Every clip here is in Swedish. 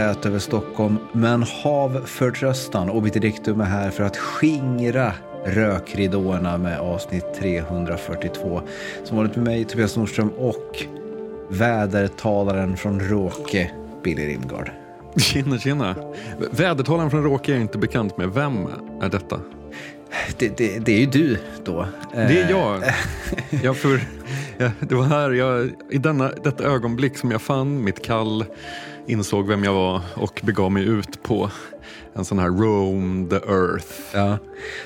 tät över Stockholm, men hav förtröstan. Obiterdictum är här för att skingra rökridåerna med avsnitt 342. Som varit med mig, Tobias Nordström, och vädertalaren från Råke, Billy Rimgard. Tjena, tjena. Vädertalaren från Råke är jag inte bekant med. Vem är detta? Det, det, det är ju du då. Det är jag. jag för, det var här jag, i denna, detta ögonblick som jag fann mitt kall, insåg vem jag var och begav mig ut på en sån här roam the earth. Ja.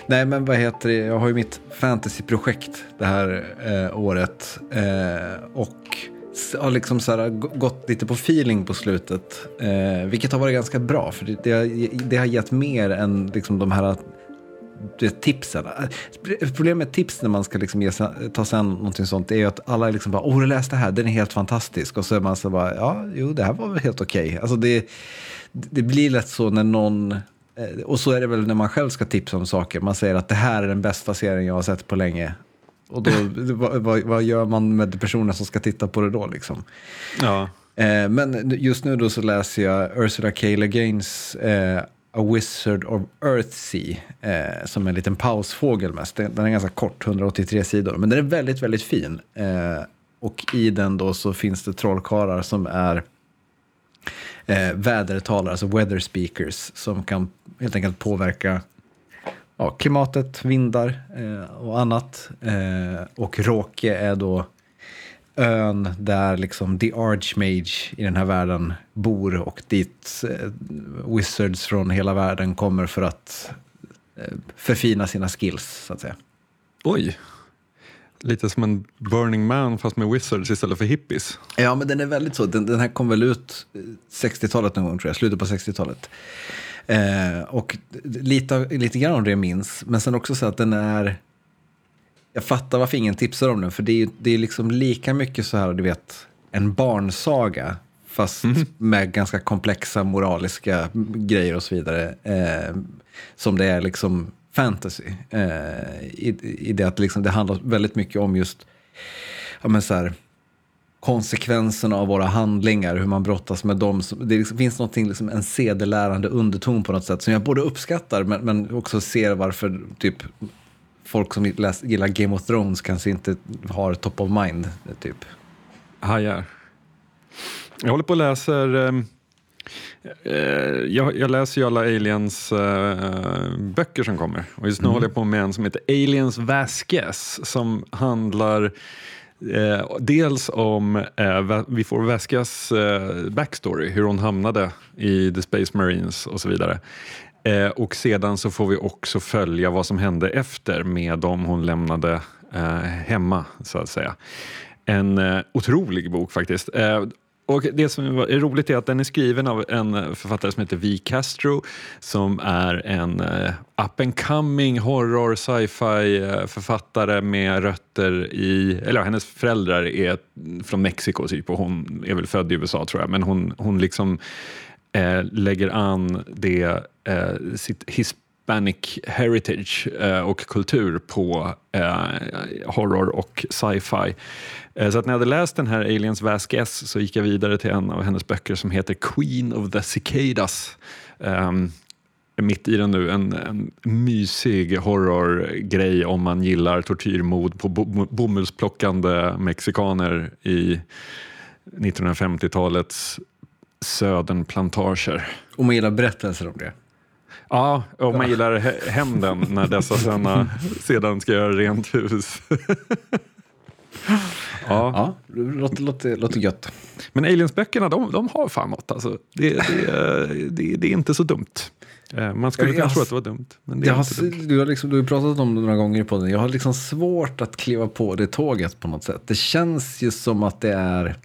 Nej men vad heter det, jag har ju mitt fantasyprojekt det här eh, året. Eh, och har liksom så här, gått lite på feeling på slutet. Eh, vilket har varit ganska bra, för det, det, har, det har gett mer än liksom de här tipsen. Problemet med tips när man ska liksom ge, ta sig an någonting sånt är ju att alla liksom bara, åh, du läste det här, den är helt fantastisk. Och så är man så bara, ja, jo, det här var väl helt okej. Okay. Alltså det, det blir lätt så när någon, eh, och så är det väl när man själv ska tipsa om saker. Man säger att det här är den bästa serien jag har sett på länge. Och då, vad, vad, gör man med personen som ska titta på det då liksom? Ja. Eh, men just nu då så läser jag Ursula K. Le Guins eh, A Wizard of Earthsea, eh, som en liten pausfågel mest. Den, är ganska kort, 183 sidor, men den är väldigt, väldigt fin. Eh, och i den då så finns det trollkarlar som är eh, vädertalare, alltså weather speakers, som kan helt enkelt påverka ja, klimatet, vindar eh, och annat. Eh, och Råke är då ön där liksom The Archmage i den här världen bor och dit eh, wizards från hela världen kommer för att eh, förfina sina skills, så att säga. Oj! Lite som en Burning Man fast med wizards istället för hippies. Ja, men den är väldigt så. Den, den här kom väl ut 60-talet någon gång, tror jag. Slutet på 60-talet. Eh, och lite, lite grann av det jag minns. Men sen också så att den är jag fattar varför ingen tipsar om den, för det är, det är liksom lika mycket så här, du vet, en barnsaga, fast mm. med ganska komplexa moraliska grejer och så vidare, eh, som det är liksom fantasy. Eh, i, I det att liksom, det handlar väldigt mycket om just, ja men så här, konsekvenserna av våra handlingar, hur man brottas med dem. Det liksom, finns någonting, liksom, en sedelärande underton på något sätt som jag både uppskattar men, men också ser varför typ folk som gillar Game of Thrones kanske inte har top of mind, typ. Hajar. Jag håller på och läser ehm, eh, jag, jag, läser ju alla Aliens eh, böcker som kommer och just nu mm. håller jag på med en som heter Aliens Vasquez som handlar Eh, dels om, eh, vi får Vasquez eh, backstory, hur hon hamnade i The Space Marines och så vidare. Eh, och sedan så får vi också följa vad som hände efter med dem hon lämnade eh, hemma, så att säga. En eh, otrolig bok faktiskt. Eh, och det som är roligt är att den är skriven av en eh, författare som heter V. Castro som är en uh, up and coming horror sci-fi eh, författare med rötter i, eller ja, hennes föräldrar är från Mexiko typ och hon är väl född i USA tror jag, men hon, hon liksom eh, lägger an det eh, sitt hispanic heritage eh, och kultur på eh, horror och sci-fi. Eh, så att när jag hade läst den här Aliens Vasquez så gick jag vidare till en av hennes böcker som heter Queen of the Cicadas. Um, mitt i den nu, en, en mysig horrorgrej om man gillar tortyrmord på bo, bomullsplockande mexikaner i 1950-talets södernplantager. Och man gillar berättelser om det? Ja, om man gillar hämnden när dessa såna sedan ska göra rent hus. ja. ja, låter, låter, låter gött. Men Aliens-böckerna, de, de har fan något. Alltså. Det, det, det, det är inte så dumt. Eh, man skulle kanske tro att det var dumt. Men det har, Du, har liksom, du har pratat om det några gånger i podden. Jag har liksom svårt att kliva på det tåget på något sätt. Det känns ju som att det är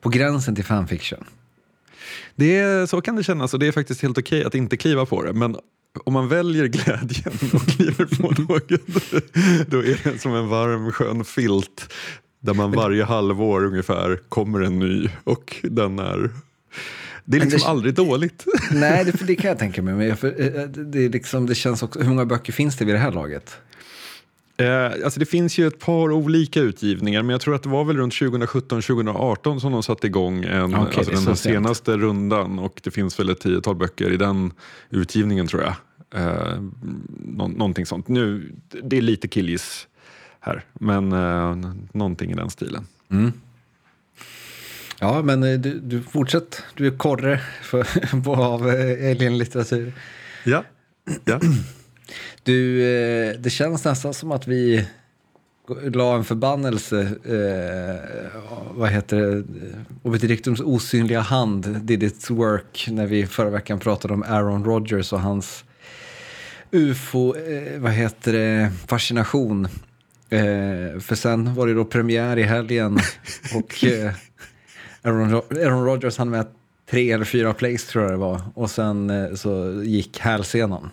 på gränsen till fanfiction. Det är, så kan det kännas och det är faktiskt helt okej att inte kliva på det. Men om man väljer glädjen och kliver på något, då är det som en varm skön filt där man varje halvår ungefär kommer en ny och den är det är liksom det, aldrig dåligt. Nej, det, det kan jag tänka mig. Men för, eh, det, är liksom, det känns också, hur många böcker finns det vid det här laget? Eh, alltså det finns ju ett par olika utgivningar men jag tror att det var väl runt 2017-2018 som de satte igång en, Okej, alltså den senaste rundan och det finns väl ett tiotal böcker i den utgivningen tror jag. Eh, nå någonting sånt. Nu, det är lite killgiss här men eh, någonting i den stilen. Mm. Ja, men eh, du, du fortsätt. Du är korre för, på, av eh, alien-litteratur. Ja. ja. Du, eh, det känns nästan som att vi la en förbannelse, eh, vad heter det, Obedictums osynliga hand did its work när vi förra veckan pratade om Aaron Rodgers och hans ufo, eh, vad heter det, fascination. Eh, för sen var det då premiär i helgen och eh, Aaron, Ro- Aaron Rodgers hann med tre eller fyra plays tror jag det var och sen eh, så gick hälsenan.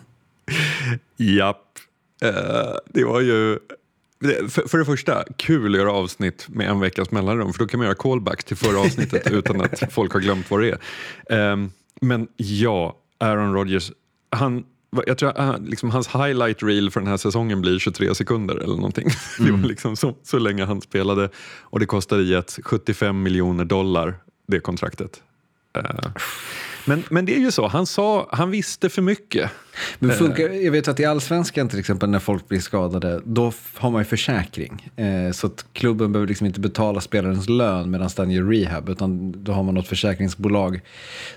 Japp. Eh, det var ju... För, för det första, kul att göra avsnitt med en veckas mellanrum för då kan man göra callbacks till förra avsnittet utan att folk har glömt vad det är. Ehm, men ja, Aaron Rodgers, han, jag tror han, liksom, hans highlight reel för den här säsongen blir 23 sekunder eller någonting. Det var liksom så, så länge han spelade och det kostade Jets 75 miljoner dollar, det kontraktet. Eh, men, men det är ju så, han, sa, han visste för mycket. Men funkar, jag vet att i allsvenskan till exempel när folk blir skadade, då har man ju försäkring. Eh, så att klubben behöver liksom inte betala spelarens lön medan den gör rehab, utan då har man något försäkringsbolag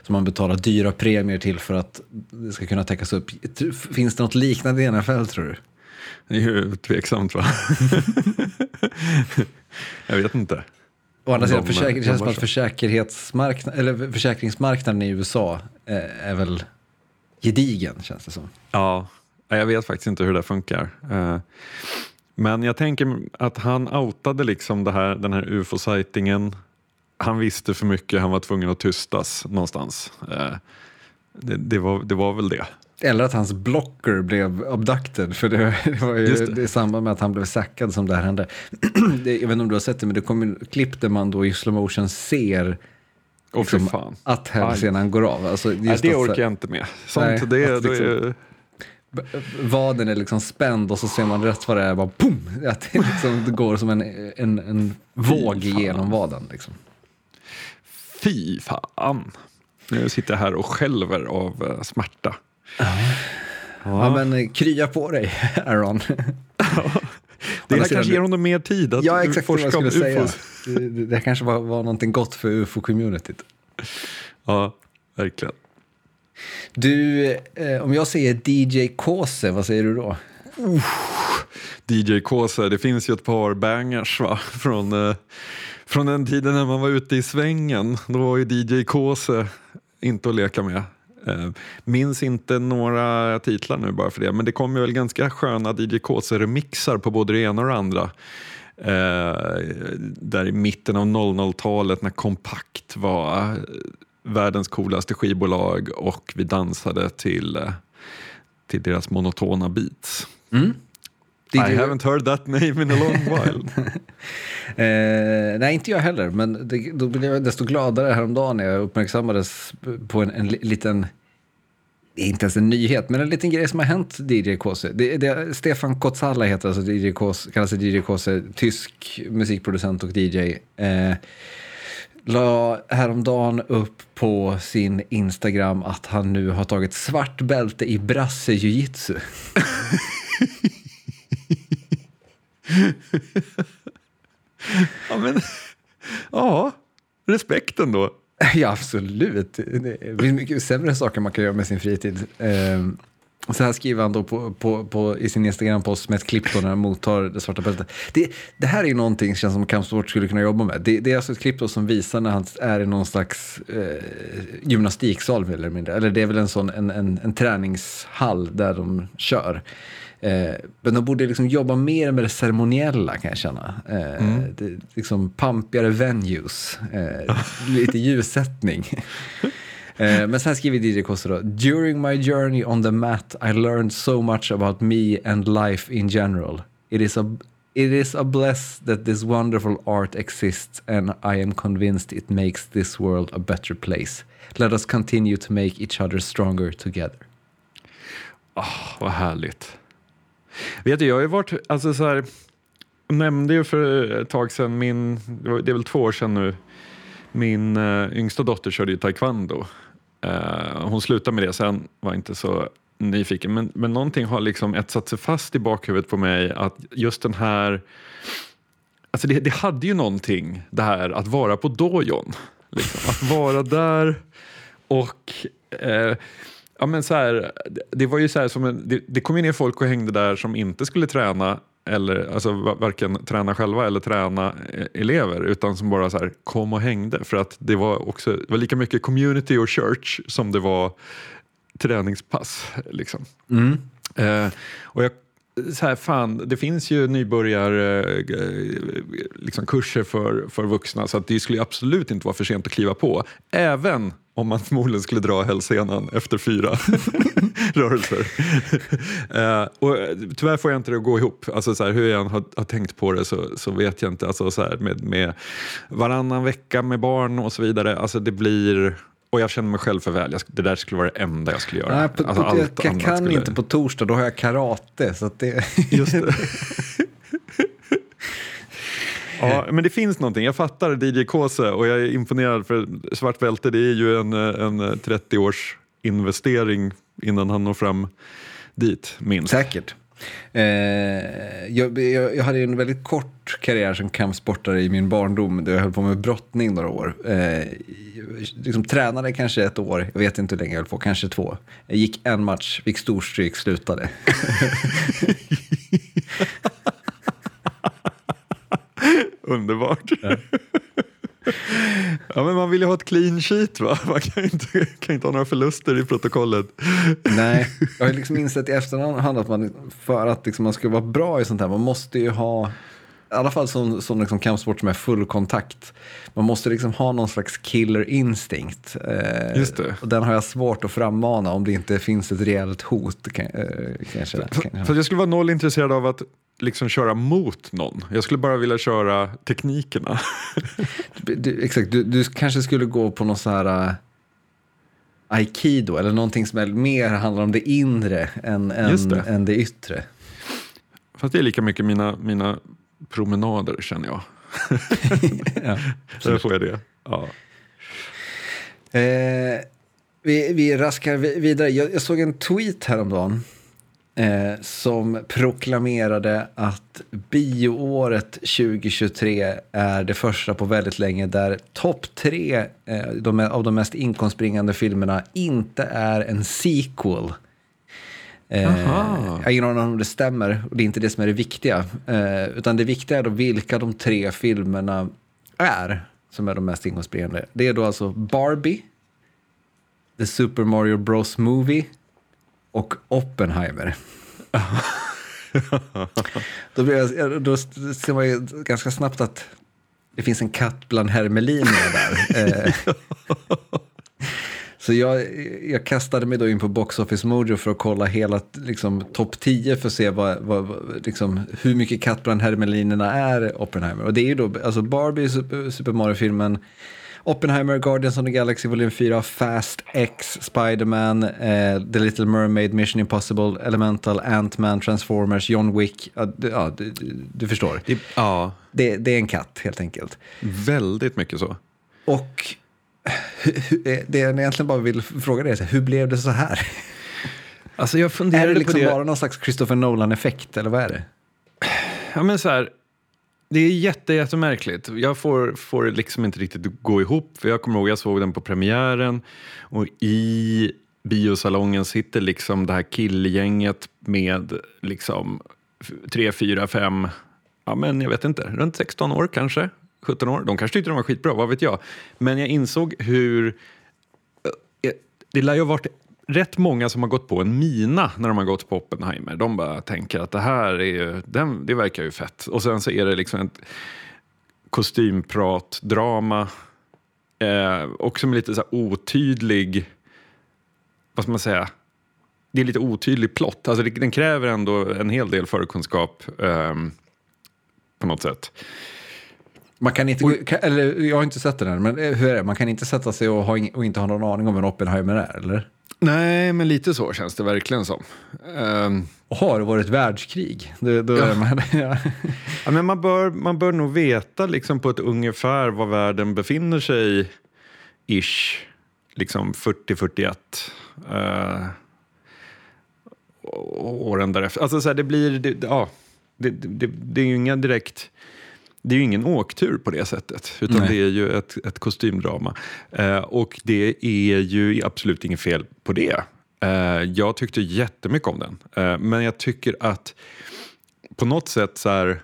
som man betalar dyra premier till för att det ska kunna täckas upp. Finns det något liknande i NFL tror du? Det är ju tveksamt va? jag vet inte. Å andra sidan, De, försäkring, det känns som att så. försäkerhetsmarknad, eller försäkringsmarknaden i USA eh, är väl gedigen, känns det som. Ja, jag vet faktiskt inte hur det funkar. Eh, Men jag tänker att han outade liksom det här, den här ufo-sightingen. Han visste för mycket, han var tvungen att tystas någonstans. Eh, Det, det, var, det var väl det. Eller att hans blocker blev abducted, för det, det var ju det. i samband med att han blev sackad som det här hände. det, jag vet inte om du har sett det, men det kom ju klipp där man då i slow motion ser för liksom fan. att hälsenan går av. Alltså Nej, det att orkar jag inte med. Sånt, Nej, det, att liksom- b- vaden är liksom spänd och så ser man rätt vad det är, bara boom! Att det, liksom, går som en, en, en våg genom vaden. Liksom. Fy fan. Nu sitter jag här och skälver av eh, smärta. Ja. men eh, krya på dig, Aaron. Det här kanske ger honom mer tid att ja, exakt forska om skulle säga. ufos. Det, det, det kanske var, var någonting gott för ufo-communityt. Ja, verkligen. Du, eh, om jag säger DJ Kåse, vad säger du då? DJ Kåse, det finns ju ett par bangers va? Från, eh, från den tiden när man var ute i svängen. Då var ju DJ Kåse inte att leka med. Eh, minns inte några titlar nu bara för det, men det kom ju väl ganska sköna DJ Kåse-remixar på både det ena och det andra. Eh, där i mitten av 00-talet när Kompakt var eh, världens coolaste skivbolag och vi dansade till, eh, till deras monotona beats. Mm. I DJ haven't heard that name in a long while. Eh, nej, inte jag heller, men det, då blev jag desto gladare häromdagen när jag uppmärksammades på en, en li- liten, inte ens en nyhet, men en liten grej som har hänt DJ Kåse. Det, det, Stefan Kotsala heter alltså DJ Kåse, kallar sig DJ Kåse, tysk musikproducent och DJ. Eh, la häromdagen upp på sin Instagram att han nu har tagit svart bälte i brasse jiu-jitsu. ja, men, ja, respekten då. Ja, absolut. Det finns mycket sämre saker man kan göra med sin fritid. Ehm, så här skriver han då på, på, på, i sin Instagram-post med ett klipp då när han mottar det svarta bältet. Det, det här är ju någonting känns som kampsport skulle kunna jobba med. Det, det är alltså ett klipp då som visar när han är i någon slags eh, gymnastiksal eller mindre. Eller det är väl en sån en, en, en träningshall där de kör. Eh, men de borde liksom jobba mer med det ceremoniella kan jag känna. Eh, det, liksom pampigare venues, eh, lite ljussättning. Eh, Men sen skriver DJ Costa då. During my journey on the mat I learned so much about me and life in general. It is a, it is a bless that this wonderful art exists and I am convinced it makes this world a better place. Let us continue to make each other stronger together. Vad härligt. Vet du, jag har ju varit, alltså så här, jag nämnde ju för ett tag sedan min, det är väl två år sedan nu, min uh, yngsta dotter körde ju taekwondo. Uh, hon slutade med det sen, var inte så nyfiken, men, men någonting har liksom etsat sig fast i bakhuvudet på mig att just den här, alltså det, det hade ju någonting det här att vara på dojon. Liksom. Att vara där och eh, ja, men så här, det var ju så som en, det, det kom ju ner folk och hängde där som inte skulle träna eller alltså varken träna själva eller träna eh, elever utan som bara så här, kom och hängde för att det var också det var lika mycket community och church som det var träningspass. Liksom. Mm. Eh, och jag, så här, fan, det finns ju nybörjarkurser eh, liksom kurser för, för vuxna så att det skulle absolut inte vara för sent att kliva på. Även om man förmodligen skulle dra hälsenan efter fyra rörelser. uh, och eh, tyvärr får jag inte det att gå ihop. Alltså, så här, hur jag än har, har, tänkt på det så, så vet jag inte. Alltså, så här, med, med varannan vecka med barn och så vidare. Alltså, det blir... Och jag känner mig själv för väl. Jag, det där skulle vara det enda jag skulle göra. Nej, på, alltså, på, jag, kan skulle... inte på torsdag, då har jag karate. Så det... Just det. Ja, men det finns någonting. Jag fattar DJ Kåse och jag är imponerad för svart bälte det är ju en, en 30 års investering innan han når fram dit, minst. Säkert. Eh, jag, jag, jag, hade en väldigt kort karriär som kampsportare i min barndom. Där jag höll på med brottning några år. Eh, liksom tränade kanske ett år, jag vet inte hur länge jag höll på, kanske två. Jag gick en match, fick storstryk, slutade. Underbart. Ja. ja. men man vill ju ha ett clean sheet va? Man kan inte, kan inte ha några förluster i protokollet. Nej, jag har liksom insett i efterhand att man för att liksom man ska vara bra i sånt här, man måste ju ha i alla fall som, som liksom kampsport som är full kontakt. Man måste liksom ha någon slags killer instinct. Eh, Just det. Och den har jag svårt att frammana om det inte finns ett reellt hot. Kan, eh, kanske, för, för jag skulle vara noll intresserad av att liksom köra mot någon. Jag skulle bara vilja köra teknikerna. du, exakt, du, du, kanske skulle gå på någon så här uh, aikido eller någonting som är mer handlar om det inre än, än, det. än det yttre. Fast det är lika mycket mina, mina promenader känner jag. ja, Där får jag det. Ja. Eh, vi, vi raskar vidare. Jag, jag såg en tweet häromdagen eh, som proklamerade att bioåret 2023 är det första på väldigt länge där topp tre eh, de, av de mest inkomstbringande filmerna inte är en sequel. Eh, jag har ingen aning om det stämmer och det är inte det som är det viktiga. Eh, utan det viktiga är då vilka de tre filmerna är som är de mest inkomstbringande. Det är då alltså Barbie, The Super Mario Bros Movie och Oppenheimer. då, jag, då ser man ju ganska snabbt att det finns en katt bland hermelinerna där. Så jag, jag kastade mig då in på Box Office Mojo för att kolla hela liksom, topp 10 för att se vad, vad, liksom, hur mycket katt bland hermelinerna är Oppenheimer. Och det är ju då alltså Barbie, Super Mario-filmen, Oppenheimer, Guardians of the Galaxy Volym 4, Fast X, Spiderman, eh, The Little Mermaid, Mission Impossible, Elemental, Ant-Man, Transformers, John Wick. Ja, du, ja, du, du förstår. Det, ja. Det, det, är en katt helt enkelt. Väldigt mycket så. Och det jag egentligen bara vill fråga dig är, hur blev det så här? Alltså jag funderade är det liksom på det. bara någon slags Christopher Nolan-effekt, eller vad är det? Ja, men så här, det är jätte, jättemärkligt. Jag får, får liksom inte riktigt gå ihop. För Jag kommer ihåg jag såg den på premiären och i biosalongen sitter liksom det här killgänget med liksom tre, fyra, fem, ja men jag vet inte, runt 16 år kanske, 17 år. De kanske tyckte de var skitbra, vad vet jag. Men jag insåg hur, eh, eh, det lär ju ha varit rätt många som har gått på en mina när de har gått på Oppenheimer. De bara tänker att det här är ju, den, det verkar ju fett. Och sen så är det liksom ett kostymprat, drama. Eh, också med lite så otydlig, vad ska man säga, det är lite otydlig plott. Alltså det, den kräver ändå en hel del förkunskap eh, på något sätt. Man kan inte, och, eller jag har inte sett den än, men hur är det? Man kan inte sätta sig och, ha, och inte ha någon aning om vem Oppenheimer är, eller? Nej, men lite så känns det verkligen som. Um, och har det varit världskrig? Det, då ja. man, ja. ja. men man, bör, man bör nog veta liksom på ett ungefär var världen befinner sig ish, liksom 40-41. Uh, åren därefter. Alltså så här, det blir, det, ja, det, det, det är ju inga direkt det är ju ingen åktur på det sättet, utan Nej. det är ju ett, ett kostymdrama. Eh, och det är ju absolut inget fel på det. Eh, jag tyckte jättemycket om den, eh, men jag tycker att på något sätt så här,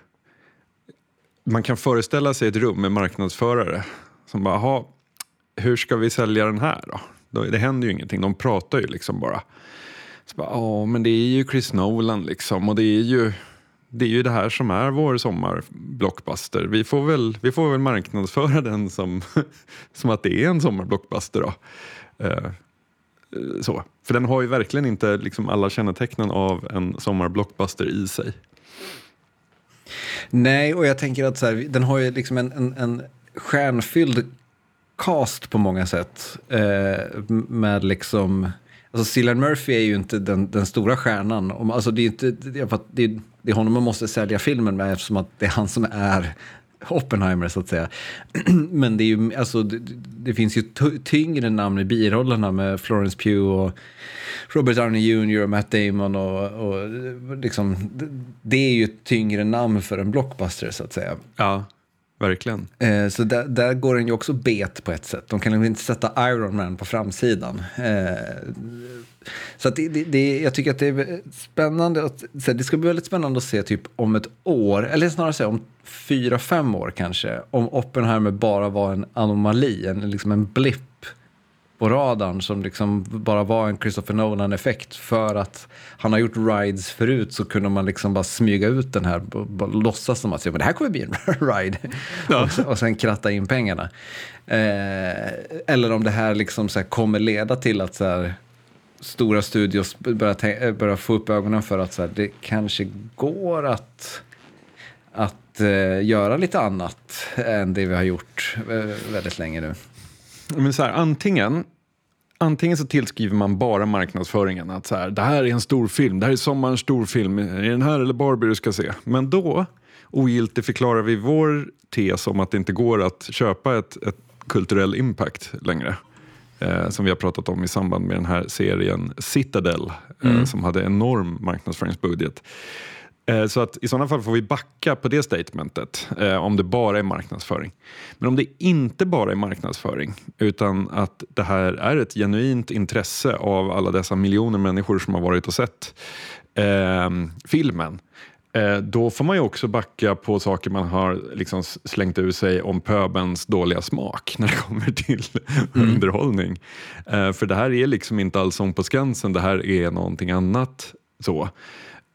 man kan föreställa sig ett rum med marknadsförare som bara, aha, hur ska vi sälja den här då? Det händer ju ingenting, de pratar ju liksom bara. Så bara, ja men det är ju Chris Nolan liksom och det är ju det är ju det här som är vår sommarblockbuster. Vi får väl, vi får väl marknadsföra den som, som att det är en sommarblockbuster. Då. Eh, så. För den har ju verkligen inte liksom alla kännetecknen av en sommarblockbuster i sig. Nej, och jag tänker att så här, den har ju liksom en, en, en stjärnfylld cast på många sätt. Eh, med liksom Alltså Cillian Murphy är ju inte den, den stora stjärnan. Alltså det, är inte, det, är, det är honom man måste sälja filmen med eftersom att det är han som är Oppenheimer så att säga. Men det, är ju, alltså, det, det finns ju tyngre namn i birollerna med Florence Pugh och Robert Downey Jr och Matt Damon. Och, och liksom, det är ju ett tyngre namn för en blockbuster så att säga. Ja. Verkligen. Eh, så där, där, går den ju också bet på ett sätt. De kan liksom inte sätta Iron Man på framsidan. Eh, så det, det, det, jag tycker att det är spännande. Att, så det ska bli väldigt spännande att se typ om ett år, eller snarare säga om fyra, fem år kanske, om Oppenheimer bara var en anomali, en, liksom en blipp på radarn som liksom bara var en Christopher Nolan-effekt. För att han har gjort rides förut så kunde man liksom bara smyga ut den här och bara låtsas som att det här kommer bli en ride. Ja. och, och sen kratta in pengarna. Eh, eller om det här liksom så här kommer leda till att så här, stora studios börjar, börjar få upp ögonen för att så här, det kanske går att att eh, göra lite annat än det vi har gjort eh, väldigt länge nu. Men så här, antingen, antingen så tillskriver man bara marknadsföringen att så här, det här är en stor film, det här är sommarens stor film, är det den här eller Barbie du ska se? Men då ogiltigt förklarar vi vår tes om att det inte går att köpa ett, ett kulturell impact längre. Eh, som vi har pratat om i samband med den här serien Citadel eh, mm. som hade enorm marknadsföringsbudget. Eh, så att i sådana fall får vi backa på det statementet eh, om det bara är marknadsföring. Men om det inte bara är marknadsföring utan att det här är ett genuint intresse av alla dessa miljoner människor som har varit och sett eh, filmen då får man ju också backa på saker man har liksom slängt ur sig om pöbens dåliga smak när det kommer till mm. underhållning. Eh, för det här är liksom inte alls som på Skansen, det här är någonting annat. så.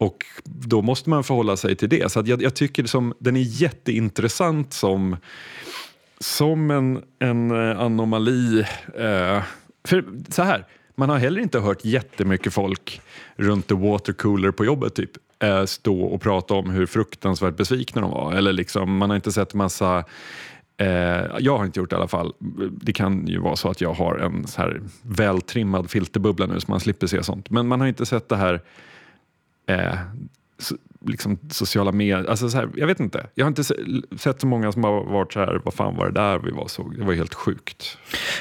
Och då måste man förhålla sig till det. Så jag, jag, tycker som, den är jätteintressant som, som en, en eh, anomali. Eh, för så här, man har heller inte hört jättemycket folk runt the watercooler på jobbet typ eh, stå och prata om hur fruktansvärt besvikna de var. Eller liksom, man har inte sett massa Eh, jag har inte gjort det i alla fall. Det kan ju vara så att jag har en så här vältrimmad filterbubbla nu så man slipper se sånt. Men man har inte sett det här eh, so, liksom sociala medier. Alltså så här, jag vet inte. Jag har inte sett så många som har varit så här, vad fan var det där vi var såg? Det var helt sjukt. Så.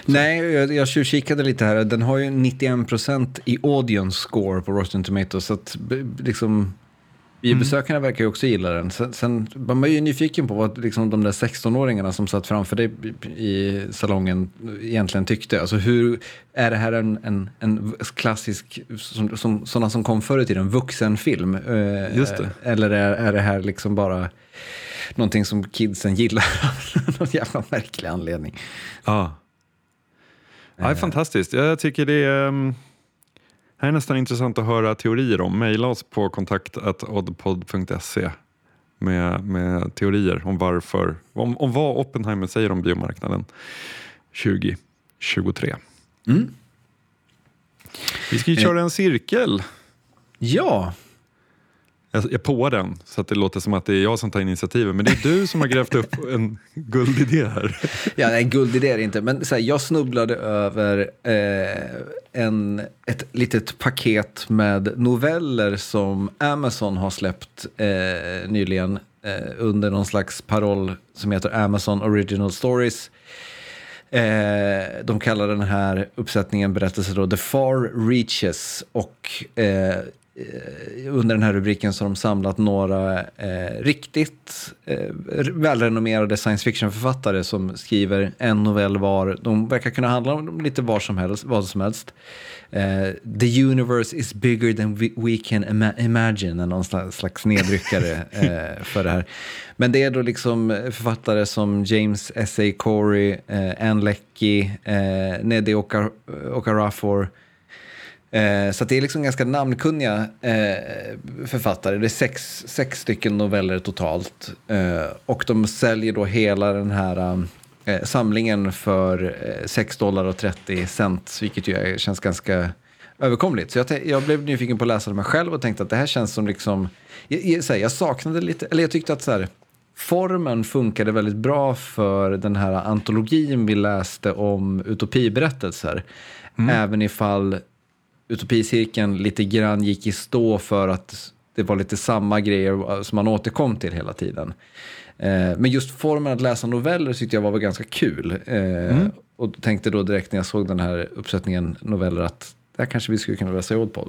Nej, jag, jag tjuvkikade lite här. Den har ju 91% i audience score på Rotten Tomatoes. Så att liksom Biobesökarna mm. verkar ju också gilla den. Sen, sen man är ju nyfiken på vad liksom, de där 16-åringarna som satt framför dig i salongen egentligen tyckte. Alltså hur, är det här en, en, en klassisk, som, som, sådana som kom förr i tiden, vuxenfilm? Eh, Just det. Eller är, är det här liksom bara någonting som kidsen gillar av någon jävla märklig anledning? Ja. Ja, det är eh. fantastiskt. Jag tycker det är... Um här är nästan intressant att höra teorier om. Maila oss på kontakt.oddpod.se med, med teorier om varför, om, om vad Oppenheimer säger om biomarknaden 2023. Mm. Vi ska ju köra en cirkel. Ja. Jag, jag påar den så att det låter som att det är jag som tar initiativet. Men det är du som har grävt upp en guldidé här. Ja, en guldidé är det inte. Men så här, jag snubblade över eh, en, ett litet paket med noveller som Amazon har släppt eh, nyligen eh, under någon slags paroll som heter Amazon Original Stories. Eh, de kallar den här uppsättningen berättelser då The Far Reaches och Eh, under den här rubriken så har de samlat några eh, riktigt eh, välrenommerade science fiction-författare som skriver en novell var. De verkar kunna handla om lite var som helst, vad som helst. Eh, The universe is bigger than we, we can ima imagine, är någon slags nedryckare eh, för det här. Men det är då liksom författare som James S.A. Corey, eh, Anne Leckie, eh, Nede Okarafor, Eh, så det är liksom ganska namnkunniga eh, författare. Det är sex, sex stycken noveller totalt. Eh, och de säljer då hela den här eh, samlingen för 6 eh, dollar och 30 cent, vilket ju känns ganska överkomligt. Så jag, jag, blev nyfiken på att läsa dem här själv och tänkte att det här känns som liksom... Jag, jag, jag saknade lite, eller jag tyckte att så här, formen funkade väldigt bra för den här antologin vi läste om utopiberättelser. Mm. Även ifall utopicirkeln lite grann gick i stå för att det var lite samma grejer som man återkom till hela tiden. Eh, men just formen att läsa noveller tyckte jag var ganska kul. Eh, mm. Och tänkte då direkt när jag såg den här uppsättningen noveller att där kanske vi skulle kunna läsa råd på.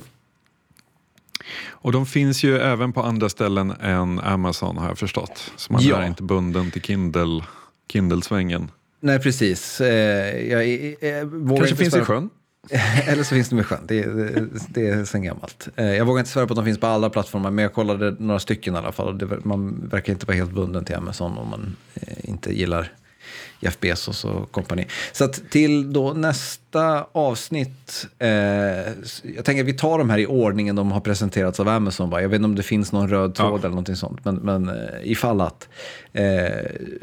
Och de finns ju även på andra ställen än Amazon har jag förstått. Så man ja. är inte bunden till Kindle, Kindle-svängen. Nej, precis. Eh, jag, jag, jag Kanske finns i sjön? Eller så finns de i sjön, det, det, det är sen gammalt. Eh, jag vågar inte svära på att de finns på alla plattformar, men jag kollade några stycken i alla fall. Det, man verkar inte vara helt bunden till Amazon om man eh, inte gillar Jeff Bezos och kompani. Så att till då nästa avsnitt, eh, jag tänker att vi tar de här i ordningen de har presenterats av Amazon. Va? Jag vet inte om det finns någon röd tråd ja. eller någonting sånt, men, men eh, ifall att. Eh,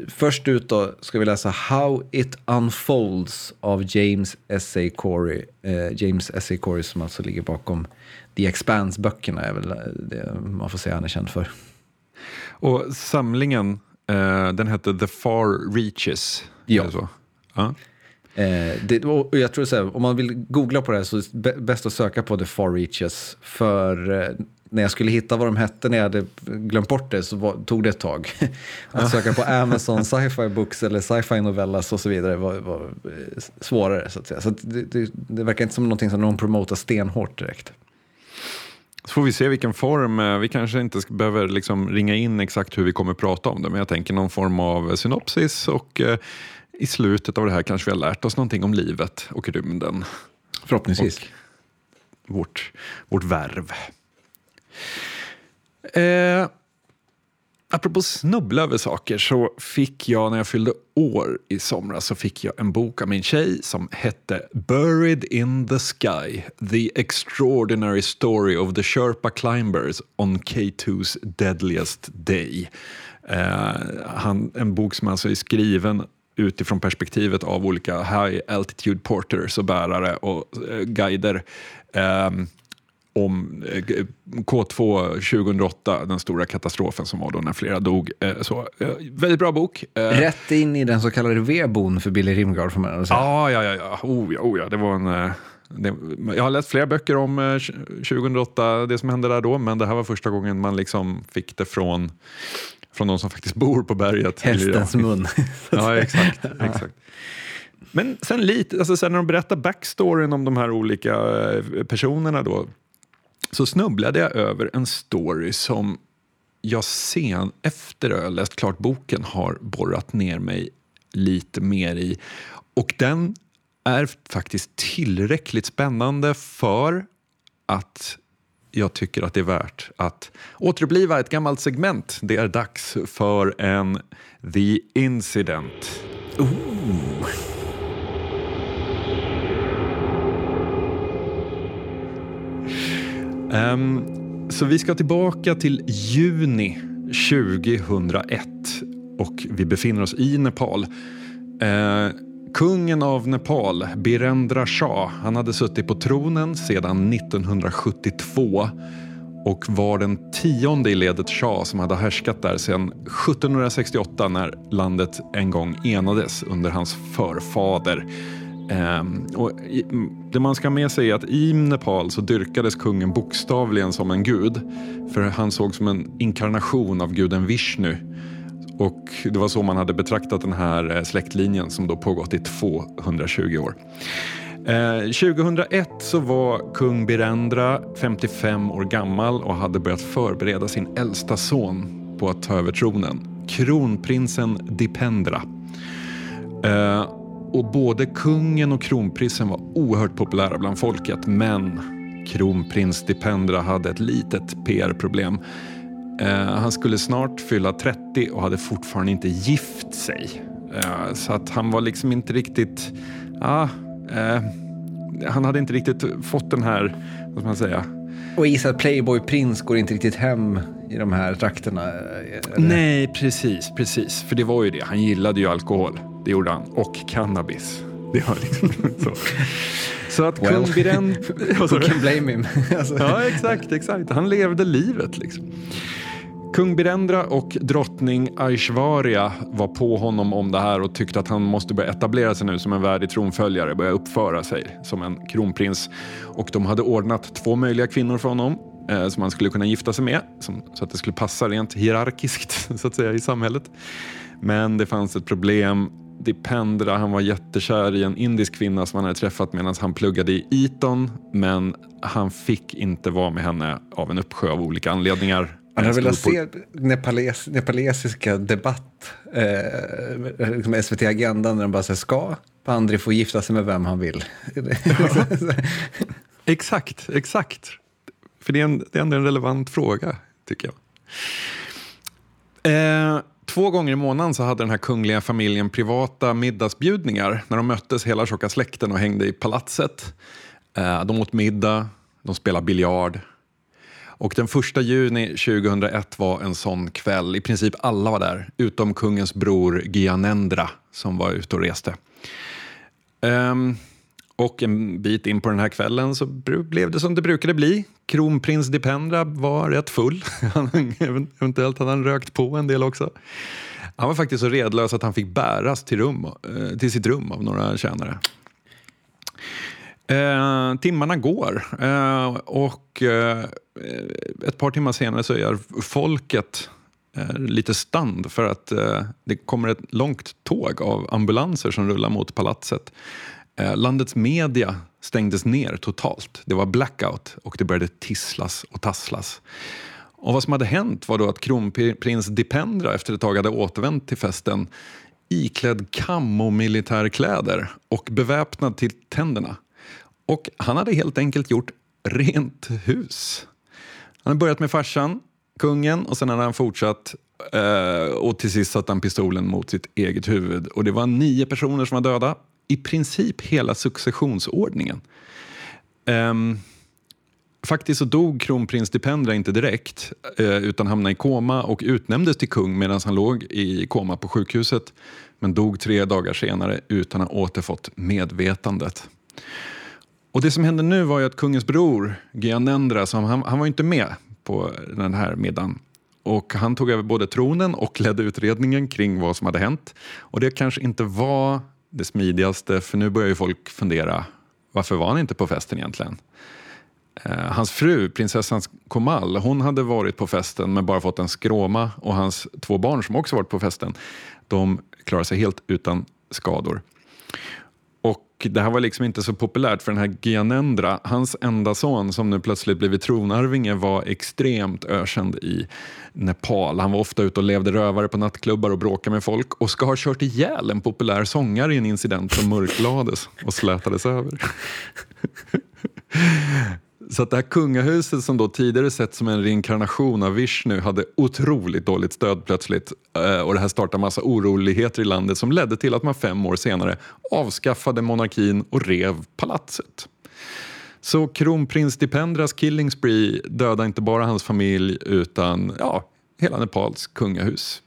först ut då ska vi läsa How It Unfolds av James S.A. Corey. Eh, James S.A. Corey som alltså ligger bakom The Expanse-böckerna är väl det man får säga han är känd för. Och samlingen Uh, den hette The Far Reaches. Ja. Så. Uh. Eh, det, och jag tror så här, om man vill googla på det här så är det bäst att söka på The Far Reaches. För eh, när jag skulle hitta vad de hette när jag hade glömt bort det så var, tog det ett tag. att söka på Amazon sci-fi books eller sci-fi novellas och så vidare var, var eh, svårare. Så att säga. Så att det, det, det, verkar inte som någonting som någon promotar stenhårt direkt. Så får vi se vilken form. Eh, vi kanske inte behöver liksom ringa in exakt hur vi kommer prata om det, men jag tänker någon form av synopsis och eh, i slutet av det här kanske vi har lärt oss någonting om livet och rymden. Förhoppningsvis. Och vårt, vårt värv. Eh, Apropå snubbla över saker så fick jag när jag fyllde år i somras så fick jag en bok av min tjej som hette Buried in the Sky The Extraordinary Story of the Sherpa Climbers on K2's Deadliest Day. Eh, han, en bok som alltså är skriven utifrån perspektivet av olika high altitude porters och bärare och eh, guider. Eh, om eh, K2 2008, den stora katastrofen som var då när flera dog. Eh, så, eh, väldigt bra bok. Rätt in i den så kallade vedboden för Billy Rimgard får man säga. Ja, ja. ja. Oh, ja, oh, ja. Det var en... Det, jag har läst flera böcker om 2008, det som hände där då, men det här var första gången man liksom fick det från, från de som faktiskt bor på berget. Hästens mun. ja, exakt. exakt. Men sen lite, alltså sen när de berättar backstoryn om de här olika personerna då, så snubblade jag över en story som jag sen efter att jag läst klart boken har borrat ner mig lite mer i. Och den är faktiskt tillräckligt spännande för att jag tycker att det är värt att återuppliva ett gammalt segment. Det är dags för en The Incident. Ooh. Um, så vi ska tillbaka till juni 2001 och vi befinner oss i Nepal. Uh, kungen av Nepal, Birendra Shah, han hade suttit på tronen sedan 1972 och var den tionde i ledet shah som hade härskat där sedan 1768 när landet en gång enades under hans förfader. Ehm, och det man ska ha med sig är att i Nepal så dyrkades kungen bokstavligen som en gud. För han såg som en inkarnation av guden Vishnu. Och det var så man hade betraktat den här eh, släktlinjen som då pågått i 220 år. Ehm, 2001 så var kung Birendra 55 år gammal och hade börjat förbereda sin äldsta son på att ta över tronen. Kronprinsen Dipendra. Ehm, Eh, och både kungen och kronprinsen var oerhört populära bland folket men kronprins Dipendra hade ett litet PR-problem. Eh, han skulle snart fylla 30 och hade fortfarande inte gift sig. Eh, så att han var liksom inte riktigt... Ah, eh, han hade inte riktigt fått den här, vad ska man säga, och gissa att Playboy Prince går inte riktigt hem i de här trakterna? Eller? Nej, precis, precis. För det var ju det. Han gillade ju alkohol. Det gjorde han. Och cannabis. Det var liksom så. Så att well, kung Biren... Who can blame him? alltså. Ja, exakt, exakt. Han levde livet liksom. Kung Birendra och drottning Aishwarya var på honom om det här och tyckte att han måste börja etablera sig nu som en värdig tronföljare, börja uppföra sig som en kronprins. Och de hade ordnat två möjliga kvinnor för honom eh, som han skulle kunna gifta sig med, som, så att det skulle passa rent hierarkiskt så att säga i samhället. Men det fanns ett problem. Dipendra, han var jättekär i en indisk kvinna som han hade träffat medan han pluggade i Eton, men han fick inte vara med henne av en uppsjö av olika anledningar. Man hade velat se nepales, nepalesiska debatt, eh, liksom SVT Agenda, när de bara säger ska Pandri få gifta sig med vem han vill? exakt, exakt. För det är, en, det är ändå en relevant fråga, tycker jag. Eh, två gånger i månaden så hade den här kungliga familjen privata middagsbjudningar när de möttes hela tjocka släkten och hängde i palatset. Eh, de åt middag, de spelade biljard, och den första juni 2001 var en sån kväll. I princip alla var där, utom kungens bror Gyanendra som var ute och reste. Um, och en bit in på den här kvällen så blev det som det brukade bli. Kronprins Dipendra var rätt full. eventuellt hade han rökt på en del också. Han var faktiskt så redlös att han fick bäras till, rum, eh, till sitt rum av några tjänare. Eh, timmarna går eh, och eh, ett par timmar senare så är folket eh, lite stand för att eh, det kommer ett långt tåg av ambulanser som rullar mot palatset. Eh, landets media stängdes ner totalt. Det var blackout och det började tisslas och tasslas. Och vad som hade hänt var då att kronprins Dipendra efter ett tag hade återvänt till festen iklädd kamomilitärkläder och beväpnad till tänderna. Och han hade helt enkelt gjort rent hus. Han hade börjat med farsan, kungen, och sen hade han fortsatt eh, och till sist satte han pistolen mot sitt eget huvud. Och det var nio personer som var döda. I princip hela successionsordningen. Um, Faktiskt så dog kronprins Dipendra inte direkt eh, utan hamnade i koma och utnämndes till kung medan han låg i koma på sjukhuset men dog tre dagar senare utan att ha återfått medvetandet. Och det som hände nu var ju att kungens bror Gyanendra, som han, han var inte med på den här middagen. Och han tog över både tronen och ledde utredningen kring vad som hade hänt. Och det kanske inte var det smidigaste, för nu börjar ju folk fundera, varför var han inte på festen egentligen? Eh, hans fru, prinsessan Komal, hon hade varit på festen men bara fått en skråma och hans två barn som också varit på festen, de klarade sig helt utan skador det här var liksom inte så populärt för den här Gyanendra, hans enda son som nu plötsligt blivit tronarvinge var extremt ökänd i Nepal. Han var ofta ute och levde rövare på nattklubbar och bråkade med folk och ska ha kört ihjäl en populär sångare i en incident som mörklades och slätades över. Så att det här kungahuset som då tidigare sett som en reinkarnation av Vishnu hade otroligt dåligt stöd plötsligt. Eh, och det här startade massa oroligheter i landet som ledde till att man fem år senare avskaffade monarkin och rev palatset. Så kronprins Dipendras killing spree dödade inte bara hans familj utan ja, hela Nepals kungahus.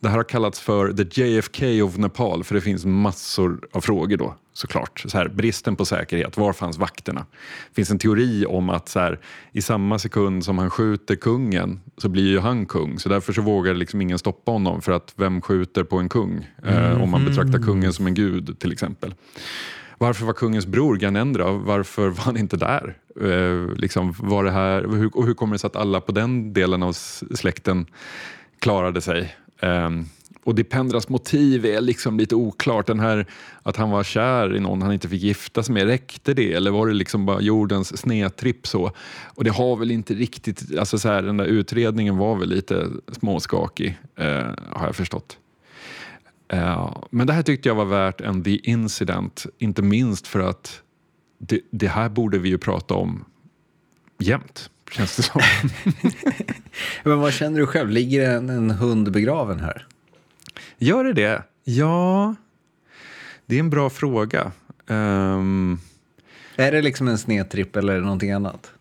Det här har kallats för the JFK of Nepal för det finns massor av frågor då såklart. Så här, bristen på säkerhet, var fanns vakterna? Det finns en teori om att så här, i samma sekund som han skjuter kungen så blir ju han kung. Så därför så vågar liksom ingen stoppa honom för att vem skjuter på en kung? Eh, om man betraktar kungen som en gud till exempel. Varför var kungens bror Ghanendra, varför var han inte där? Eh, liksom, var det här hur, och hur kommer det sig att alla på den delen av släkten klarade sig? Eh, och Dipendras motiv är liksom lite oklart. Den här att han var kär i någon han inte fick gifta sig med, räckte det? Eller var det liksom bara jordens snedtripp så? Och det har väl inte riktigt, alltså så här, den där utredningen var väl lite småskakig, eh, har jag förstått. Eh, men det här tyckte jag var värt en The Incident, inte minst för att det, det här borde vi ju prata om jämt, känns det som. men vad känner du själv? Ligger en, en hund begraven här? Gör det det? Ja, det är en bra fråga. Um, är det liksom en snedtripp eller någonting annat?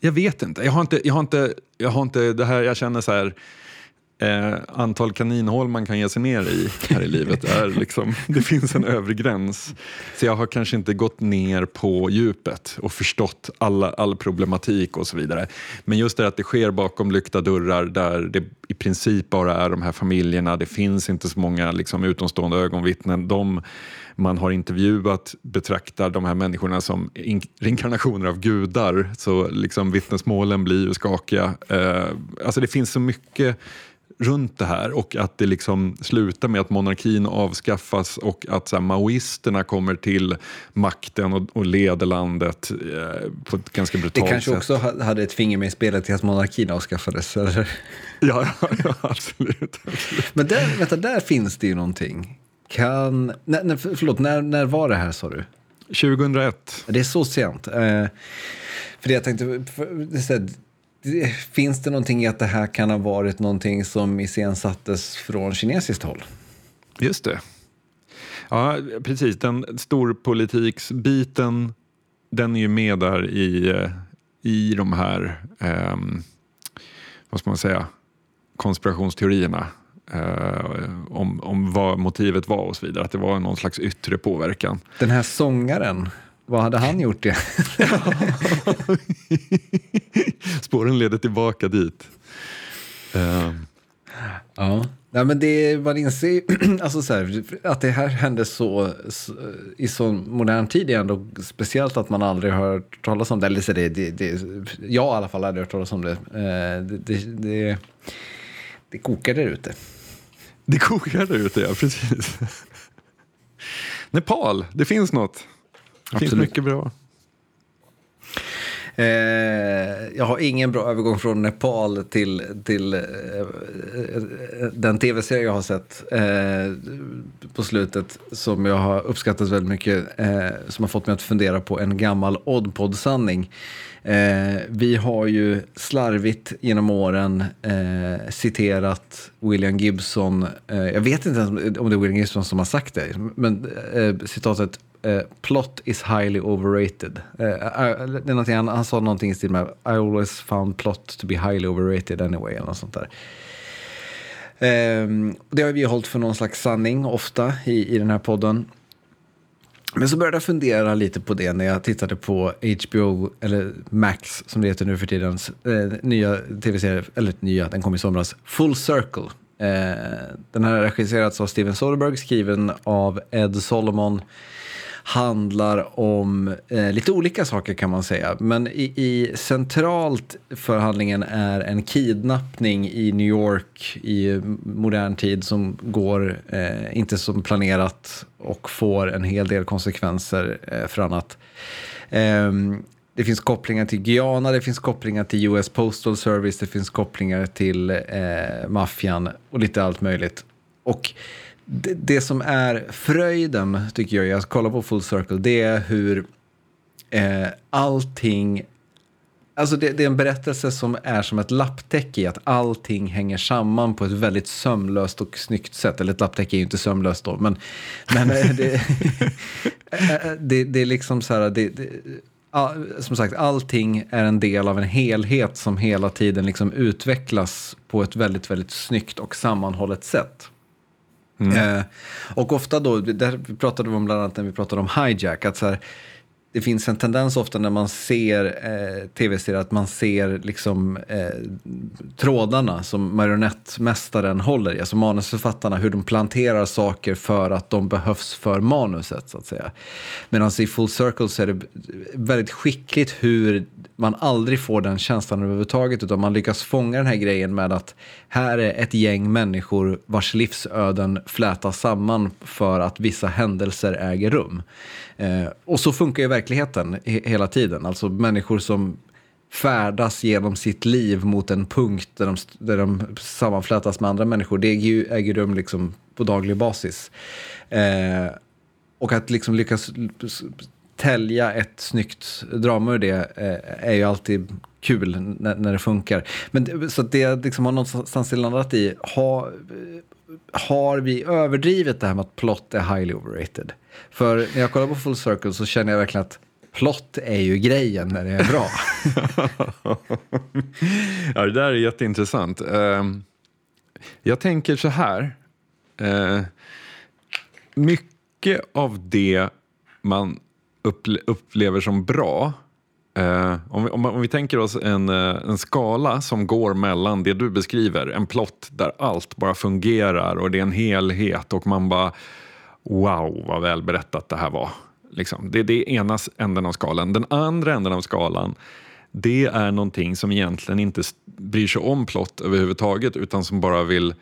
Jag vet inte. Jag har inte, jag har inte, jag har inte det här, jag känner så här, eh, antal kaninhål man kan ge sig ner i här i livet. Är liksom, det finns en övre gräns. Så jag har kanske inte gått ner på djupet och förstått alla, all problematik och så vidare. Men just det att det sker bakom lyckta dörrar där det i princip bara är de här familjerna. Det finns inte så många liksom, utomstående ögonvittnen. De man har intervjuat betraktar de här människorna som reinkarnationer av gudar. Så liksom vittnesmålen blir ju skakiga. Eh, alltså det finns så mycket runt det här och att det liksom slutar med att monarkin avskaffas och att så här, maoisterna kommer till makten och, och leder landet eh, på ett ganska brutalt sätt. Det kanske sätt. också hade ett finger med i spelet till att monarkin avskaffades? Eller? Ja, ja, ja absolut, absolut. Men där, vänta, där finns det ju någonting. Kan, nej, nej, förlåt, när, när var det här sa du? 2001. Det är så sent. Eh, för det jag tänkte, för, det, så här, Finns det någonting i att det här kan ha varit någonting som iscensattes från kinesiskt håll? Just det. Ja, precis. Den storpolitiksbiten, den är ju med där i, eh, i de här, eh, vad ska man säga, konspirationsteorierna. Eh, om, om vad motivet var och så vidare. Att det var någon slags yttre påverkan. Den här sångaren, vad hade han gjort det? Spåren leder tillbaka dit. Uh. Ja. ja, men det man inser alltså så här, att det här hände så, så, i så modern tid är ändå speciellt att man aldrig har hört talas om det. Eller så det, det, det, jag i alla fall aldrig hört talas om det. Eh, det, det, det, det kokar där ute. Det kokar där ute, ja precis. Nepal, det finns något. Det finns mycket bra. Eh, jag har ingen bra övergång från Nepal till, till eh, den tv-serie jag har sett eh, på slutet som jag har uppskattat väldigt mycket, eh, som har fått mig att fundera på en gammal Oddpod-sanning. Eh, vi har ju slarvigt genom åren eh, citerat William Gibson. Eh, jag vet inte ens om det är William Gibson som har sagt det, men eh, citatet eh, plot is highly overrated. Eh, eh, det är han, han sa någonting i stil med I always found plot to be highly overrated anyway. Eller något sånt där. Ehm, det har vi hållit för någon slags sanning ofta i, i den här podden. Men så började jag fundera lite på det när jag tittade på HBO, eller Max som det heter nu för tiden, eh, nya tv-serie, eller nya, den kom i somras, Full Circle. Eh, den har regisserats av Steven Soderbergh, skriven av Ed Solomon handlar om eh, lite olika saker kan man säga. Men i, i centralt för handlingen är en kidnappning i New York i modern tid som går eh, inte som planerat och får en hel del konsekvenser eh, för annat. Ehm, det finns kopplingar till Guyana, det finns kopplingar till US Postal Service, det finns kopplingar till eh, maffian och lite allt möjligt. Och det, det, som är fröjden, tycker jag, jag kollar på Full Circle, det är hur eh, allting... Alltså det, det, är en berättelse som är som ett lapptäcke i att allting hänger samman på ett väldigt sömlöst och snyggt sätt. Eller ett lapptäcke är ju inte sömlöst då, men, men eh, det, eh, eh, det, det, är liksom så här... Det, all, som sagt, allting är en del av en helhet som hela tiden liksom utvecklas på ett väldigt, väldigt snyggt och sammanhållet sätt. Mm. Eh, och ofta då, där pratade vi om bland annat när vi pratade om hijack, att så här, det finns en tendens ofta när man ser eh, tv-serier att man ser liksom eh, trådarna som marionettmästaren håller i, alltså manusförfattarna, hur de planterar saker för att de behövs för manuset så att säga. Medan i Full Circle så är det väldigt skickligt hur man aldrig får den känslan överhuvudtaget utan man lyckas fånga den här grejen med att här är ett gäng människor vars livsöden flätas samman för att vissa händelser äger rum. Eh, och så funkar ju verkligen verkligheten hela tiden. Alltså människor som färdas genom sitt liv mot en punkt där de, där de sammanflätas med andra människor. Det äger, äger rum liksom på daglig basis. Eh, och att liksom lyckas tälja ett snyggt drama ur det eh, är ju alltid kul när, när det funkar. Men, så att det liksom har någonstans landat i, ha, har vi överdrivit det här med att plott är highly overrated? För när jag kollar på Full Circle så känner jag verkligen att plott är ju grejen när det är bra. ja, det där är jätteintressant. Uh, jag tänker så här. Uh, mycket av det man upple upplever som bra Uh, om, vi, om, om, vi tänker oss en, uh, en skala som går mellan det du beskriver, en plott där allt bara fungerar och det är en helhet och man bara wow vad väl berättat det här var. Liksom. Det är ena änden av skalan. Den andra änden av skalan det är någonting som egentligen inte bryr sig om plott överhuvudtaget utan som bara vill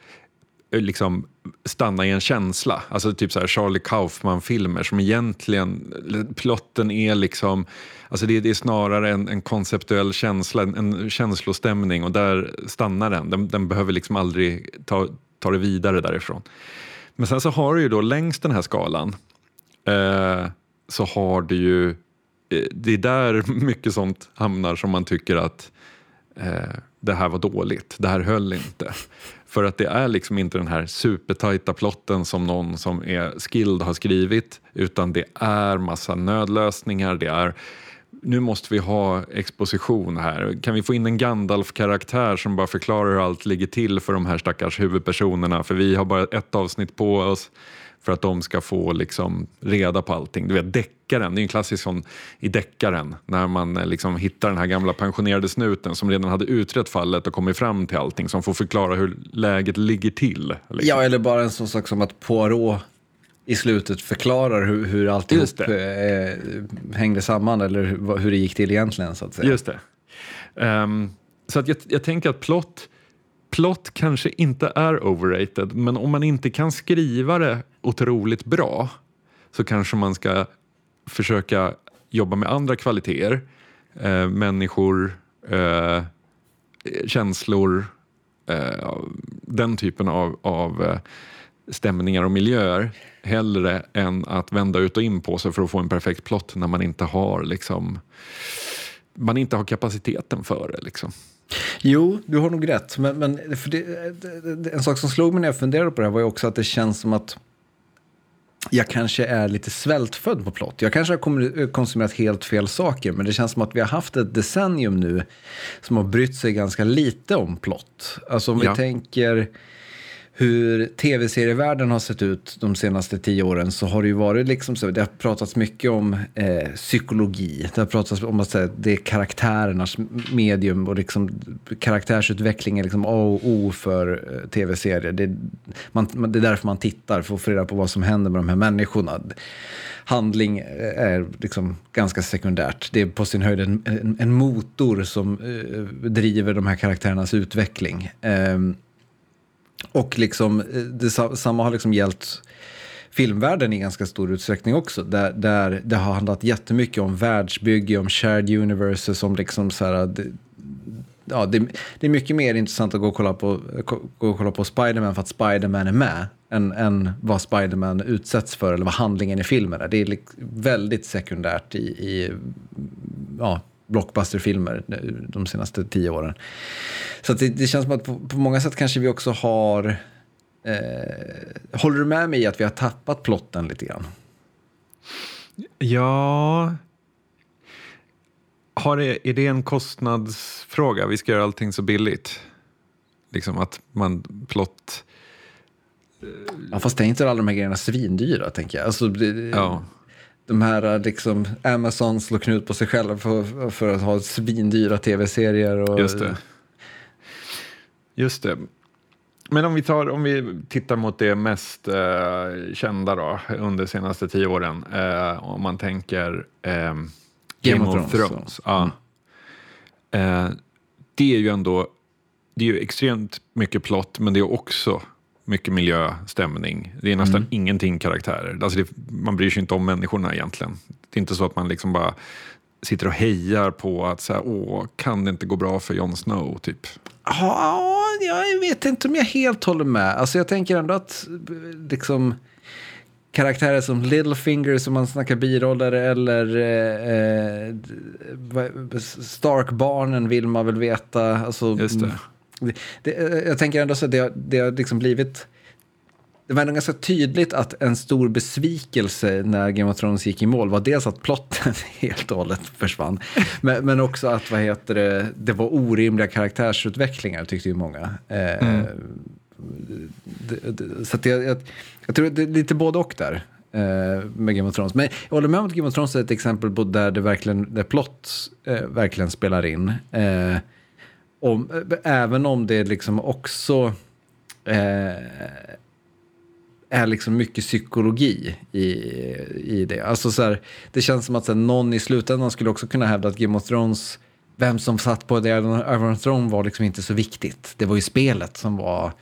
Eh, liksom stanna i en känsla. Alltså typ så här Charlie Kaufman-filmer som egentligen, plotten är liksom, alltså det, det är snarare en, en konceptuell känsla, en, en känslostämning och där stannar den. Den, den behöver liksom aldrig ta, ta det vidare därifrån. Men sen så har du ju då längs den här skalan eh, så har du ju, eh, det är där mycket sånt hamnar som man tycker att eh, det här var dåligt, det här höll inte. För att det är liksom inte den här supertajta plotten som någon som är skilled har skrivit utan det är massa nödlösningar, det är nu måste vi ha exposition här. Kan vi få in en Gandalf-karaktär som bara förklarar hur allt ligger till för de här stackars huvudpersonerna? För vi har bara ett avsnitt på oss för att de ska få liksom reda på allting. Du vet deckaren, det är en klassisk sån i deckaren när man eh, liksom hittar den här gamla pensionerade snuten som redan hade utrett fallet och kommit fram till allting som får förklara hur läget ligger till. Liksom. Ja, eller bara en sån sak som att Poirot i slutet förklarar hur, hur alltihop eh, hängde samman eller hur, hur det gick till egentligen. Så att säga. Just det. Um, så att jag, jag tänker att plott, plott kanske inte är overrated men om man inte kan skriva det otroligt bra så kanske man ska försöka jobba med andra kvaliteter. Eh, människor, eh, känslor, eh, den typen av, av eh, stämningar och miljöer hellre än att vända ut och in på sig för att få en perfekt plott när man inte har liksom, man inte har kapaciteten för det. Liksom. Jo, du har nog rätt. Men, men det, en sak som slog mig när jag funderade på det här var ju också att det känns som att jag kanske är lite svältfödd på plott. Jag kanske har konsumerat helt fel saker, men det känns som att vi har haft ett decennium nu som har brytt sig ganska lite om plott. Alltså om vi tänker hur tv-serievärlden har sett ut de senaste tio åren så har det ju varit liksom så, det har pratats mycket om eh, psykologi, det har pratats om att säga, det är karaktärernas medium och liksom karaktärsutveckling är liksom A och O för eh, tv-serier. Det, det är därför man tittar, för att få reda på vad som händer med de här människorna. Handling eh, är liksom ganska sekundärt. Det är på sin höjd en, en, en motor som eh, driver de här karaktärernas utveckling. Eh, och liksom, eh, det, samma har liksom gällt filmvärlden i ganska stor utsträckning också. Där, där det har handlat jättemycket om världsbygge, om shared universes, om liksom så här, det, ja, det, det, är mycket mer intressant att gå och kolla på, gå och kolla på Spiderman för att Spiderman är med än, än vad Spiderman utsätts för eller vad handlingen i filmen är. Det är väldigt sekundärt i, i ja, blockbusterfilmer de senaste tio åren. Så det, det, känns som att på, på, många sätt kanske vi också har... Eh, håller du med mig i att vi har tappat plotten lite grann? Ja... Har det, är det en kostnadsfråga? Vi ska göra allting så billigt. Liksom att man plott Ja, fast är inte alla de här grejerna svindyra, tänker jag. Alltså, det, Ja. De här liksom, Amazon slår knut på sig själv för, för att ha svindyra tv-serier. Och, Just det. Just det. Men om vi, tar, om vi tittar mot det mest eh, kända då, under de senaste tio åren, eh, om man tänker eh, Game, of Thrones. ja. eh, det är ju ändå det är ju extremt mycket plott, men det är också mycket miljö, stämning. Det är nästan ingenting karaktärer. Alltså det, man bryr sig inte om människorna egentligen. Det är inte så att man liksom bara sitter och hejar på att så här, åh, kan det inte gå bra för Jon Snow, typ. Ja, jag vet inte om jag helt håller med. Alltså jag tänker ändå att liksom karaktärer som Littlefinger som man snackar biroller eller eh, eh, Stark-barnen vill man väl veta. Alltså, Just det. Mm, det, det, jag tänker ändå så att det, har- det har liksom blivit... Det var ändå ganska tydligt att en stor besvikelse när Game of Thrones gick i mål var dels att plotten helt och hållet försvann. Men, men också att vad heter det, det var orimliga karaktärsutvecklingar tyckte ju många. Eh, det, det, så jag, jag, jag tror det är lite både och där eh, med Game of Thrones. Men jag håller med om att Game of Thrones är ett exempel på där det verkligen, där plott eh, verkligen spelar in. Om, även om det liksom också eh, är liksom mycket psykologi i, i det. Alltså så här, det känns som att så här, någon i slutändan skulle också kunna hävda att Game of Thrones, vem som satt på The Iron Throne var liksom inte så viktigt. Det var ju spelet som var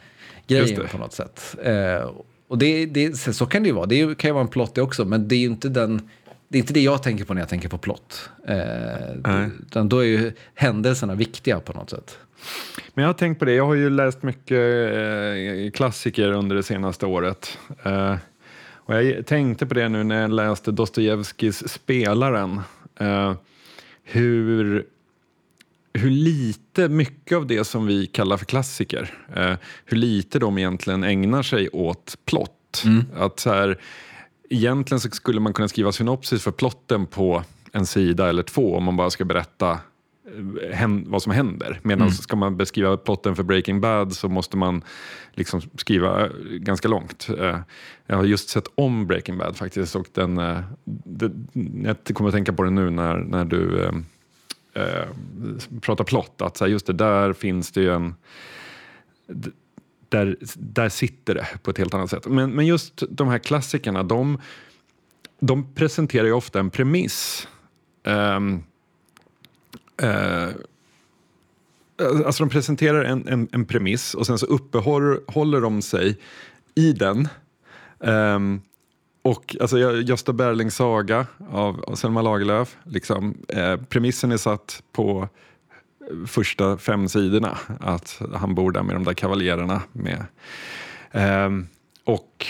grejen på något sätt. Eh, och det, det, så så kan det ju vara, det kan ju vara en plott det också, men det är ju inte den det är inte det jag tänker på när jag tänker på plott. Eh, Nej. utan då är ju händelserna viktiga på något sätt. Men jag har tänkt på det, jag har ju läst mycket eh, klassiker under det senaste året. Eh, och jag tänkte på det nu när jag läste Dostojevskijs Spelaren. Eh, hur, hur lite, mycket av det som vi kallar för klassiker, eh, hur lite de egentligen ägnar sig åt plott. Att så här, egentligen så skulle man kunna skriva synopsis för plotten på en sida eller två om man bara ska berätta eh, vad som händer. Medan ska man beskriva plotten för Breaking Bad så måste man liksom skriva eh, ganska långt. Eh, Jag har just sett om Breaking Bad faktiskt och den, jag kommer att tänka på det nu när, när du eh, pratar plott. Att så just det, där finns det ju en där, där sitter det på ett helt annat sätt. Men, men just de här klassikerna, de, de presenterar ju ofta en premiss. Um, uh, alltså de presenterar en, en, en premiss och sen så uppehåller de sig i den. Um, och alltså, Gösta Berlings saga av, av Selma Lagerlöf, liksom, eh, premissen är satt på första fem sidorna att han bor där med de där kavaljererna. Med. Ehm, och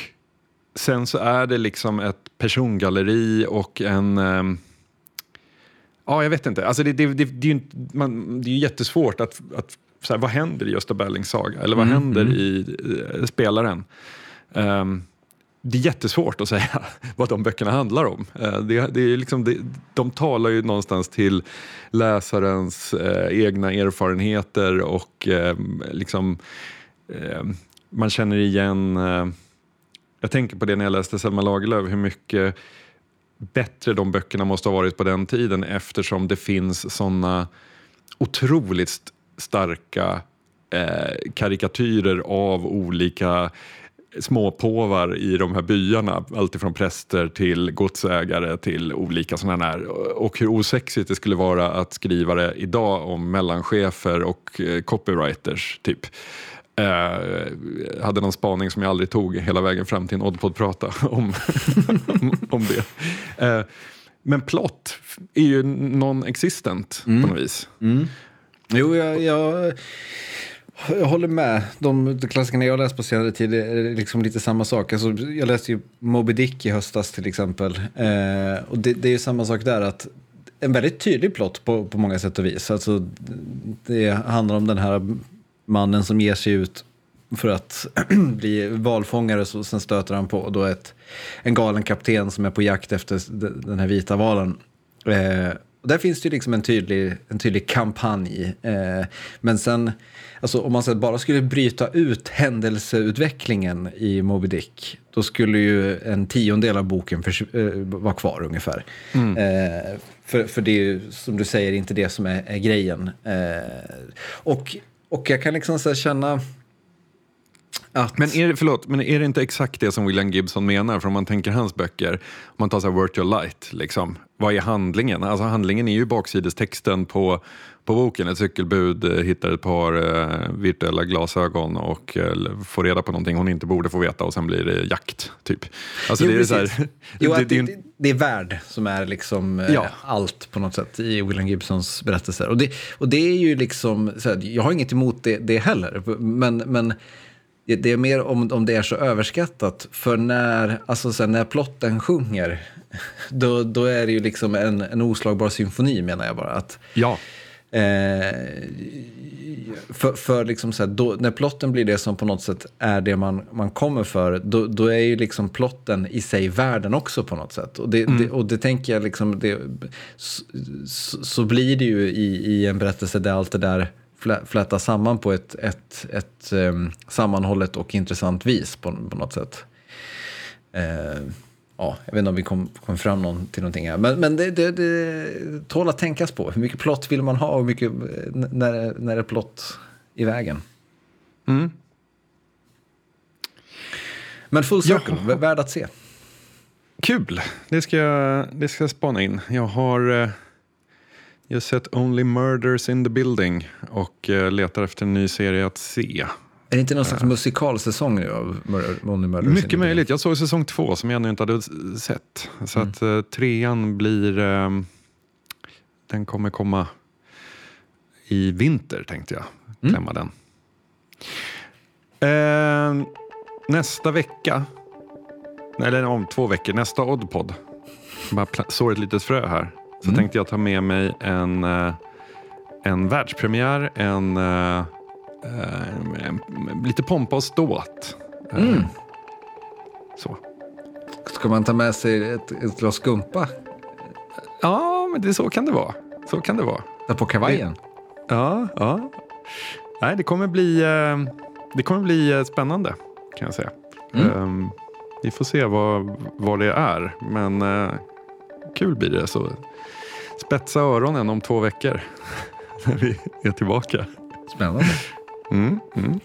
sen så är det liksom ett persongalleri och en... ehm, ja, jag vet inte. Alltså det, det, det, det, är ju, man, det är ju jättesvårt att... att så här, vad händer i Gösta Berlings saga? Eller vad händer i eh, Spelaren? Ehm, det är jättesvårt att säga vad de böckerna handlar om. Eh, det, det är liksom, det, de talar ju någonstans till läsarens eh, egna erfarenheter och eh, liksom, eh, man känner igen... Eh, jag tänker på det när jag läste Selma Lagerlöf, hur mycket bättre de böckerna måste ha varit på den tiden eftersom det finns såna otroligt starka eh, karikatyrer av olika småpåvar i de här byarna. Alltifrån präster till godsägare till olika sådana här. Och hur osexigt det skulle vara att skriva det idag om mellanchefer och eh, copywriters. typ. Eh, hade någon spaning som jag aldrig tog hela vägen fram till en Oddpod-prata om, om, om det. Eh, men plott är ju non-existent på något vis. Jo, jag, jag, jag håller med. De, de klassikerna jag har läst på senare tid är liksom lite samma sak. Alltså, jag läste ju Moby Dick i höstas till exempel. Eh, och det, det är ju samma sak där. att En väldigt tydlig plott på, på många sätt och vis. Alltså, det handlar om den här mannen som ger sig ut för att bli valfångare. Så sen stöter han på då ett, en galen kapten som är på jakt efter den här vita valen. Eh, och där finns det ju liksom en tydlig, en tydlig kampanj. Eh, men sen, alltså om man så bara skulle bryta ut händelseutvecklingen i Moby Dick, då skulle ju en tiondel av boken för, eh, vara kvar ungefär. Mm. Eh, för, för det är ju, som du säger, inte det som är, är grejen. Eh, och, och jag kan liksom så känna... Att... Men är, det, förlåt, men är det inte exakt det som William Gibson menar? För om man tänker hans böcker, om man tar så här Virtual Light, liksom, vad är handlingen? Alltså handlingen är ju baksidestexten på, på boken. Ett cykelbud eh, hittar ett par eh, virtuella glasögon och eh, får reda på någonting hon inte borde få veta och sen blir det jakt, typ. Alltså, Jo, det, är så här, Jo, det, det, är det är värld som är liksom eh, Ja. allt på något sätt i William Gibsons berättelser. Och det, och det är ju liksom, så här, jag har inget emot det, det heller, men, men det, är mer om, om det är så överskattat. För när, alltså så här, när plotten sjunger, då, då är det ju liksom en, en oslagbar symfoni menar jag bara. Att, ja. Eh, för för liksom så här, då, när plotten blir det som på något sätt är det man, man kommer för, då, då är ju liksom plotten i sig världen också på något sätt. Och det, det, och det tänker jag liksom, det, så, så- så blir det ju i, i en berättelse där allt det där flä- flätas samman på ett, ett, ett um, sammanhållet och intressant vis på, på något sätt. Eh, ja, jag vet inte om vi kom, kom fram någon, till någonting här. Men, men det, det, det tål att tänkas på. Hur mycket plott vill man ha och hur mycket, eh, när, när är plott i vägen? Mm. Men Full Circle, Ja. värd att se. Kul! Det ska, jag, det ska jag spana in. Jag har eh, just sett Only Murders in the Building och eh, letar efter en ny serie att se. Är det inte någon slags musikalsäsong nu av Only Murders in the Mycket möjligt. Jag såg säsong två som jag ännu inte hade sett. Så att eh, trean blir... Eh, den kommer komma i vinter tänkte jag. Klämma den. Eh, nästa vecka, eller om två veckor, nästa Oddpod. Bara sår ett litet frö här. Så tänkte jag ta med mig en, eh, en världspremiär, en, eh, eh, en, lite pompa och ståt. Mm. Så. Ska man ta med sig ett, ett glas skumpa Ja, men det, så kan det vara. Så kan det vara. där på kavajen? Ja, ja. Nej, det kommer bli, det kommer bli spännande kan jag säga. Mm. Ehm, vi får se vad, vad det är, men eh, kul blir det. Så spetsa öronen om två veckor när vi är tillbaka. Spännande. Mm, mm.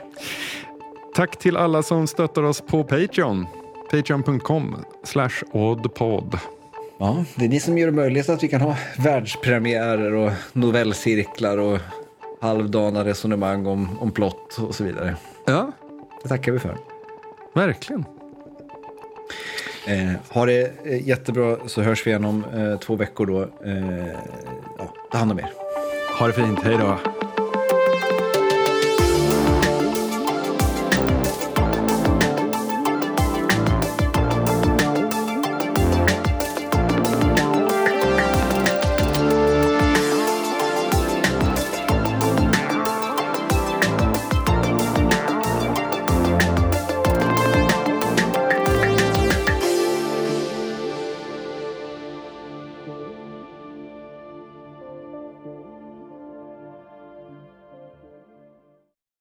Tack till alla som stöttar oss på Patreon. Patreon.com slash oddpod. Ja, det är ni som gör det möjligt att vi kan ha världspremiärer och novellcirklar och halvdana resonemang om, om plott och så vidare. Ja, Det tackar vi för. verkligen. Eh, ha det eh, jättebra så hörs vi igen om eh, två veckor då. Eh, ja, ta hand om er. Ha det fint. Hej då.